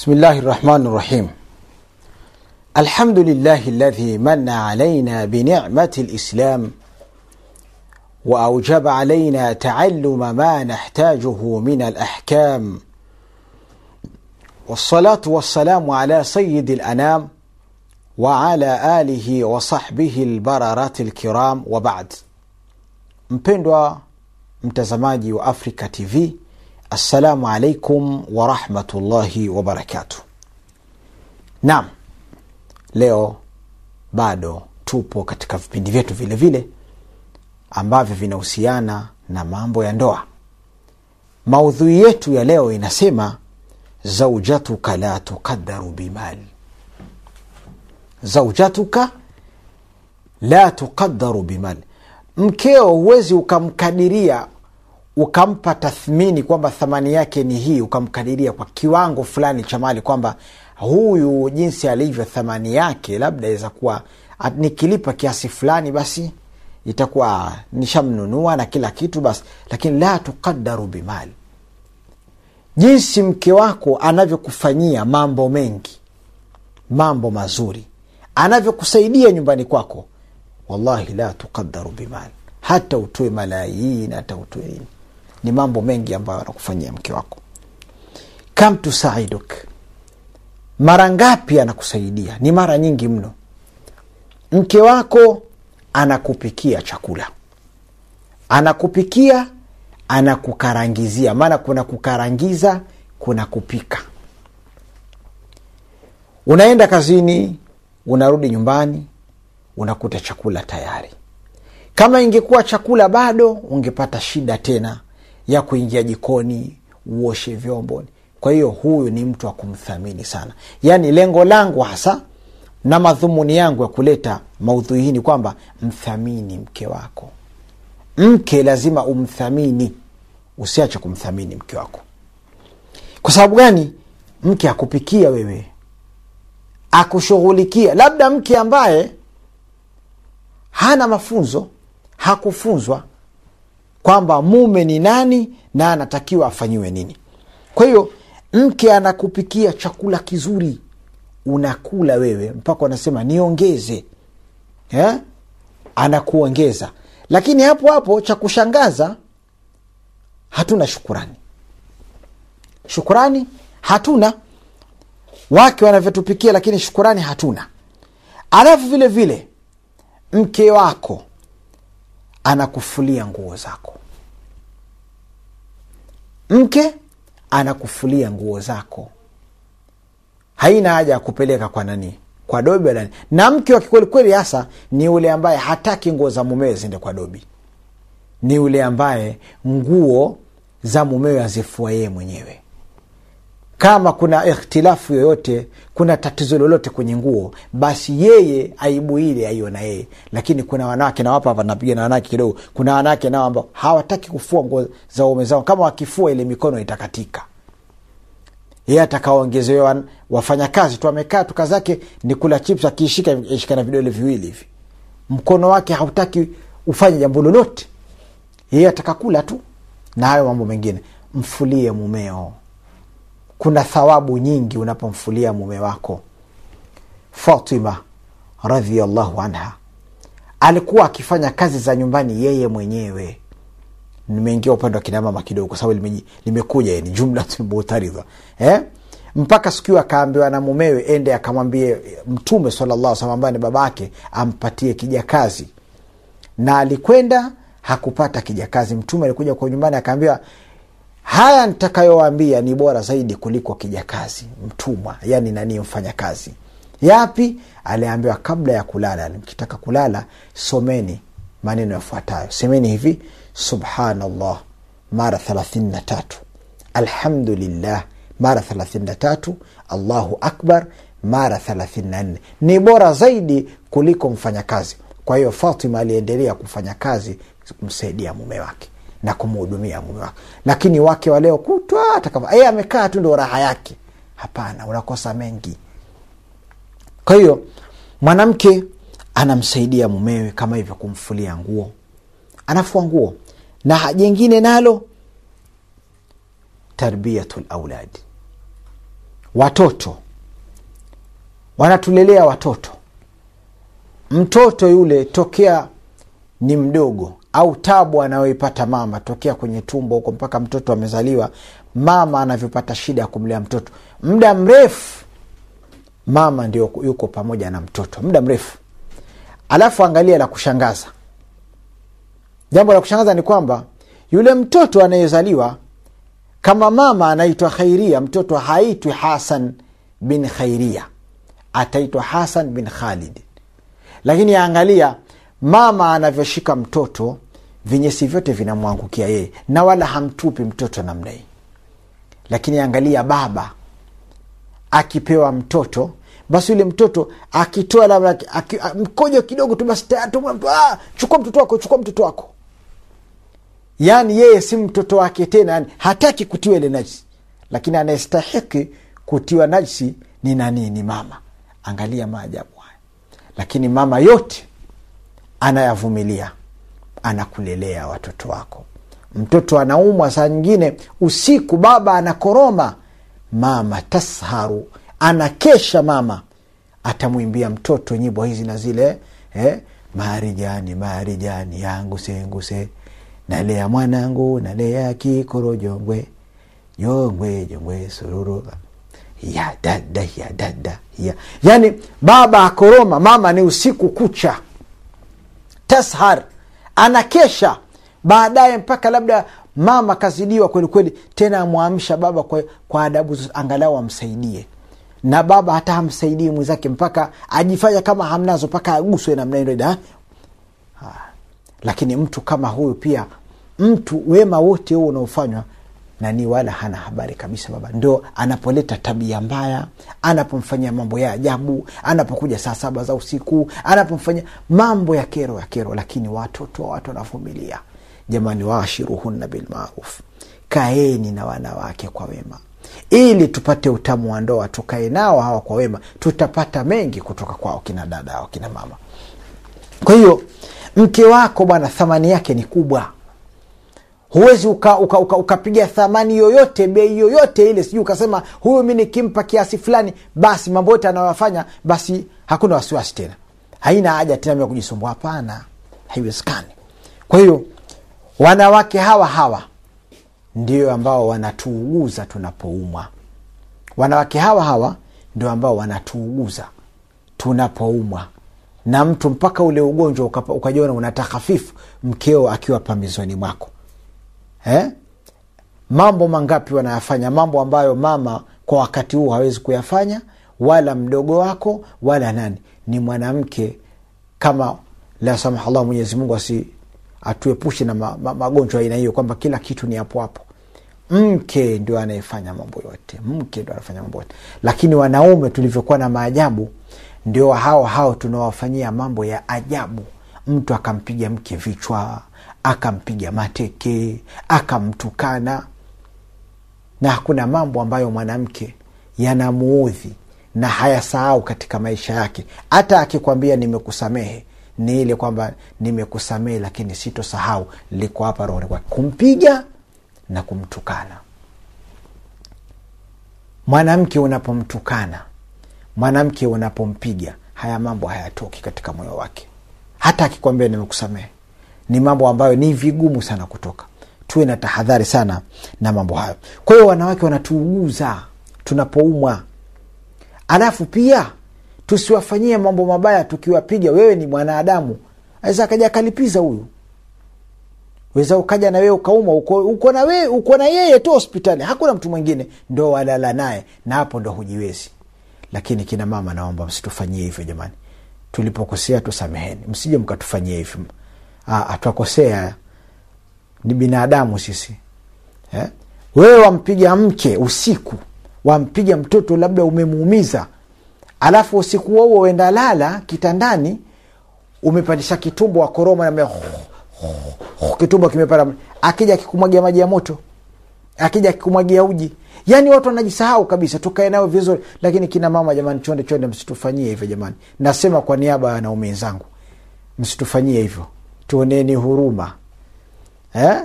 بسم الله الرحمن الرحيم. الحمد لله الذي من علينا بنعمة الإسلام وأوجب علينا تعلم ما نحتاجه من الأحكام. والصلاة والسلام على سيد الأنام وعلى آله وصحبه البررات الكرام. وبعد mpendwa mtazamaji wa africa assalamu alaikum warahmatullahi wabarakatuh naam leo bado tupo katika vipindi vyetu vile vile ambavyo vinahusiana na mambo ya ndoa. Maudhui yetu ya leo inasema zaujatuka la tuqadaru bimali zaujatuka la tuqadaru bimali mkeo huwezi ukamkadiria ukampa tathmini kwamba thamani yake ni hii ukamkadiria kwa kiwango fulani cha mali kwamba huyu jinsi alivyo thamani yake labda aweza kuwa nikilipa kiasi fulani basi itakuwa nishamnunua na kila kitu basi lakini la tukadaru bimali. Jinsi mke wako anavyokufanyia mambo mengi mambo mazuri anavyokusaidia nyumbani kwako wallahi la tukadaru bimali. Hata utoe malaini hata utoe nini ni mambo mengi ambayo anakufanyia mke wako. Kam tusaiduk mara ngapi anakusaidia? Ni mara nyingi mno. Mke wako anakupikia chakula. Anakupikia anakukarangizia. Maana kuna kukarangiza kuna kupika. Unaenda kazini unarudi nyumbani unakuta chakula tayari. Kama ingekuwa chakula bado ungepata shida tena ya kuingia jikoni uoshe vyombo. Kwa hiyo huyu ni mtu wa kumthamini sana. Yaani lengo langu hasa na madhumuni yangu ya kuleta maudhui hii ni kwamba mthamini mke wako. Mke lazima umthamini. Usiache kumthamini mke wako. Kwa sababu gani? Mke akupikia wewe. Akushughulikia. Labda mke ambaye hana mafunzo hakufunzwa kwamba mume ni nani na anatakiwa afanyiwe nini. Kwa hiyo mke anakupikia chakula kizuri unakula wewe mpaka anasema niongeze. Eh? anakuongeza. Lakini hapo hapo cha kushangaza hatuna shukurani. Shukurani hatuna. Wake wanavyotupikia lakini shukurani hatuna. Alafu vile vile mke wako anakufulia nguo zako. Mke anakufulia nguo zako. Haina haja ya kupeleka kwa nani kwa dobi wala na mke wa kikwelikweli hasa ni yule ambaye hataki nguo za mumewe ziende kwa dobi. Ni yule ambaye nguo za mumewe azifua yeye mwenyewe kama kuna ikhtilafu yoyote kuna tatizo lolote kwenye nguo basi yeye aibu ile aiona yeye. Lakini kuna wanawake nawapa hapa napiga na wanawake kidogo kuna wanawake nao ambao hawataki kufua nguo za ume zao. Kama wakifua ile mikono itakatika. Yeye atakaongezewa wafanyakazi. Tu amekaa tu kazi ni kula chips akiishika ishika na vidole viwili hivi. Mkono wake hautaki ufanye jambo lolote. Yeye atakakula tu na hayo mambo mengine. Mfulie mumeo kuna thawabu nyingi unapomfulia mume wako. Fatima radhiallahu anha alikuwa akifanya kazi za nyumbani yeye mwenyewe. Nimeingia upande wa kinamama kidogo kwa sababu limekuja ni jumla mutaridha eh? mpaka siku akaambiwa na mumewe ende akamwambie mtume salllah salam ambaye ni babake ampatie kijakazi. Na alikwenda hakupata kijakazi. Mtume alikuja kwa nyumbani akaambiwa haya nitakayowaambia ni bora zaidi kuliko kijakazi mtumwa yani nani mfanyakazi yapi? Aliambiwa kabla ya kulala mkitaka kulala someni maneno yafuatayo. Semeni hivi subhanallah mara thelathini na tatu. Alhamdulillah mara thelathini na tatu. Allahu akbar mara thelathini na nne. Ni bora zaidi kuliko mfanyakazi kwa hiyo fatima aliendelea kufanya kazi kumsaidia mume wake na kumhudumia mume wake. Lakini wake waleo kutwa yeye amekaa tu ndo raha yake. Hapana unakosa mengi. Kwa hiyo mwanamke anamsaidia mumewe kama hivyo kumfulia nguo. Anafua nguo. Na jengine nalo tarbiyatu lauladi watoto. Wanatulelea watoto. Mtoto yule tokea ni mdogo au tabu anayoipata mama tokea kwenye tumbo huko mpaka mtoto amezaliwa mama anavyopata shida ya kumlea mtoto. Muda mrefu mama ndio yuko pamoja na mtoto muda mrefu. Alafu angalia la kushangaza. Jambo la kushangaza ni kwamba yule mtoto anayezaliwa kama mama anaitwa khairia mtoto haitwi hasan bin khairia ataitwa hasan bin khalid. Lakini angalia mama anavyoshika mtoto vinyesi vyote vinamwangukia yeye na wala hamtupi mtoto namna hii. Lakini angalia baba akipewa mtoto basi yule mtoto akitoa labda aki, mkojo kidogo tu basi ah, chukua mtoto wako chukua mtoto wako. Yaani yeye si mtoto wake tena yani hataki kutiwa ile najisi. Lakini anayestahiki kutiwa najisi ni nani? Ni mama. Angalia maajabu haya. Lakini mama yote anayavumilia anakulelea watoto wako. Mtoto anaumwa saa nyingine usiku baba anakoroma mama tasharu anakesha mama. Atamwimbia mtoto nyimbo hizi na zile eh, marijani marijani yangu senguse nalea mwanangu nalea kikoro jongwe jongwe jongwe sururu. Ya dada ya dada ya. Yani baba akoroma mama ni usiku kucha tashar. Anakesha. Baadaye mpaka labda mama kazidiwa kwelikweli tena amwamsha baba kwa, kwa adabu angalau amsaidie. Na baba hata hamsaidii mwenzake mpaka ajifanya kama hamnazo mpaka aguswe namna lakini mtu kama huyu pia mtu wema wote huo unaofanywa nani wala hana habari kabisa baba. Ndo anapoleta tabia mbaya anapomfanyia mambo ya ajabu anapokuja saa saba za usiku anapomfanyia mambo ya kero ya kero. Lakini watoto watu wanavumilia. Jamani waashiruhunna bilmaruf kaeni na wanawake kwa wema. Ili tupate utamu wa ndoa tukae nao hawa kwa wema tutapata mengi kutoka kwao kina dada kina mama. Kwa hiyo mke wako bwana thamani yake ni kubwa huwezi ukapiga uka, uka, uka thamani yoyote bei yoyote ile sijui ukasema huyu mi nikimpa kiasi fulani basi mambo yote anayoyafanya basi hakuna wasiwasi tena. Haina haja tena ya kujisumbua hapana. Haiwezekani. Kwa hiyo wanawake hawa hawa ndio ambao wanatuuguza tunapoumwa. Wanawake hawa hawa ndio ambao wanatuuguza tunapoumwa. Na mtu mpaka ule ugonjwa ukajiona unatahafifu mkeo akiwa pambizoni mwako eh? mambo mangapi wanayafanya? Mambo ambayo mama kwa wakati huu hawezi kuyafanya wala mdogo wako wala nani. Ni mwanamke kama la samahallah mwenyezi mungu asi atuepushe na ma, ma, aina hiyo kwamba kila kitu ni hapo hapo. Mke ndio anayefanya mambo yote. Mke ndio anafanya mambo yote. Lakini wanaume tulivyokuwa na maajabu ndio hao hao tunawafanyia mambo ya ajabu. Mtu akampiga mke vichwa akampiga mateke akamtukana. Na hakuna mambo ambayo mwanamke yanamuudhi na hayasahau katika maisha yake. Hata akikwambia nimekusamehe ni ile kwamba nimekusamehe lakini sitosahau liko hapa rohoni kwake. Kumpiga na kumtukana. Mwanamke unapomtukana mwanamke unapompiga haya mambo hayatoki katika moyo wake. Hata akikwambia nimekusamehe ni mambo ambayo ni vigumu sana kutoka. Tuwe na tahadhari sana na mambo hayo. Kwa hiyo wanawake wanatuuguza tunapoumwa. Alafu pia tusiwafanyie mambo mabaya tukiwapiga wewe ni mwanadamu. Aweza akaja akalipiza huyu. Weza ukaja na wewe ukauma uko, uko na wewe uko na yeye tu hospitali. Hakuna mtu mwingine. Ndo walala naye. Na hapo ndo hujiwezi. Lakini kina mama naomba msitufanyie hivyo jamani. Tulipokosea tusameheni. Msije mkatufanyia hivyo twakosea ni binadamu sisi. Eh? wewe wampiga mke usiku wampiga mtoto labda umemuumiza alafu usiku huo uenda lala kitandani umepandisha kitumbo wa koroma na kitumbo kimepata akija akikumwagia maji ya moto akija akikumwagia uji. Yaani watu wanajisahau kabisa tukae nao vizuri. Lakini kina mama jamani chonde chonde msitufanyie hivyo jamani. Nasema kwa niaba ya wanaume wenzangu msitufanyie hivyo tuoneni huruma. Eh?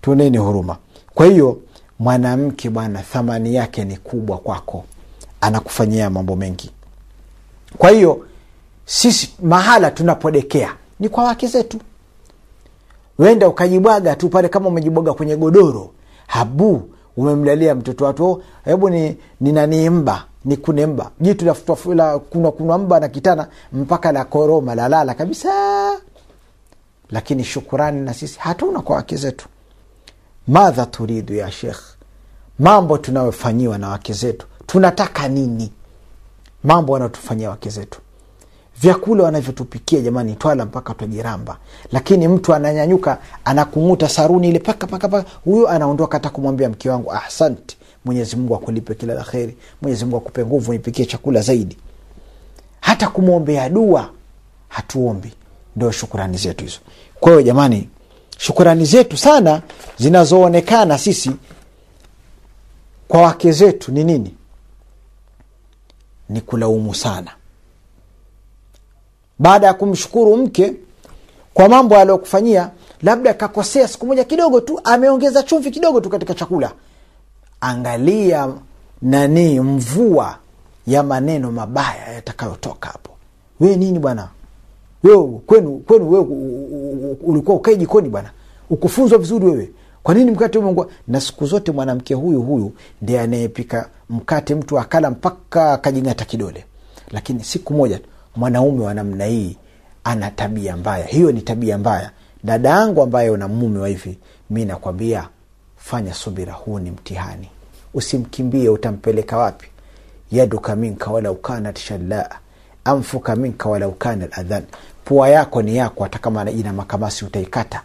tuoneni huruma. Kwa hiyo mwanamke bwana thamani yake ni kubwa kwako. Anakufanyia mambo mengi. Kwa hiyo sisi mahala tunapodekea ni kwa wake zetu. Wenda ukajibwaga tu pale kama umejibwaga kwenye godoro. Habu umemlalia mtoto watu hebu ni ninaniimba ni kune mba. Jitu la kuna, kuna mba na kitana mpaka la koroma lalala kabisa lakini shukurani na sisi hatuna kwa wake zetu. Madha turidu ya shekh mambo tunayofanyiwa na wake zetu tunataka nini? Mambo wanayotufanyia wake zetu. Vyakula wanavyotupikia jamani twala mpaka twajiramba. Lakini mtu ananyanyuka anakung'uta saruni ile paka paka paka huyo anaondoka hata kumwambia mke wangu ahsanti mwenyezi mungu akulipe kila la kheri. Mwenyezi akupe nguvu nipikie chakula zaidi. Hata kumwombea dua hatuombi ndio shukurani zetu hizo. Kwa hiyo jamani shukurani zetu sana zinazoonekana sisi kwa wake zetu ni nini? Ni kulaumu sana. Baada ya kumshukuru mke kwa mambo aliyokufanyia labda kakosea siku moja kidogo tu ameongeza chumvi kidogo tu katika chakula. Angalia nani mvua ya maneno mabaya yatakayotoka hapo. We nini bwana we kwenu kwenu wewe ulikuwa ukae jikoni bwana. Ukufunzwa vizuri wewe. Kwa nini mkate umeungua na siku zote mwanamke huyu huyu ndiye anayepika mkate mtu akala mpaka akajing'ata kidole. Lakini siku moja mwanaume wa namna hii ana tabia mbaya. Hiyo ni tabia mbaya. Dada yangu ambaye una mume wa hivi mi nakwambia fanya subira huu ni mtihani. Usimkimbie utampeleka wapi? Yaduka minka walau kanat shallaa amfuka minka walau kana ladhan pua yako ni yako hata kama ina makamasi utaikata.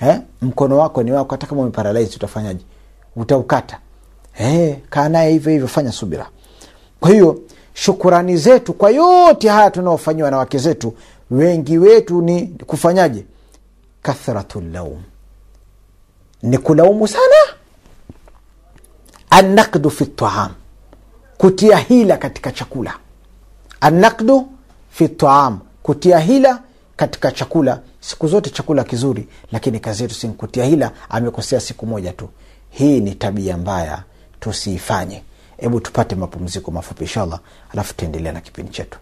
Eh? mkono wako ni wako hata kama umeparalaizi utafanyaje? Utaukata. Eh, kaa naye hivyo hivyo fanya subira. Kwa hiyo shukurani zetu kwa yote haya tunaofanyiwa na wake zetu wengi wetu ni kufanyaje? Kathratu laum. Ni kulaumu sana. Annakdu fi taam kutia hila katika chakula. Annakdu fi taam kutia hila katika chakula. Siku zote chakula kizuri lakini kazi yetu sinkutia hila. Amekosea siku moja tu. Hii ni tabia mbaya. Tusiifanye. Hebu tupate mapumziko mafupi inshallah. Alafu tuendelea na kipindi chetu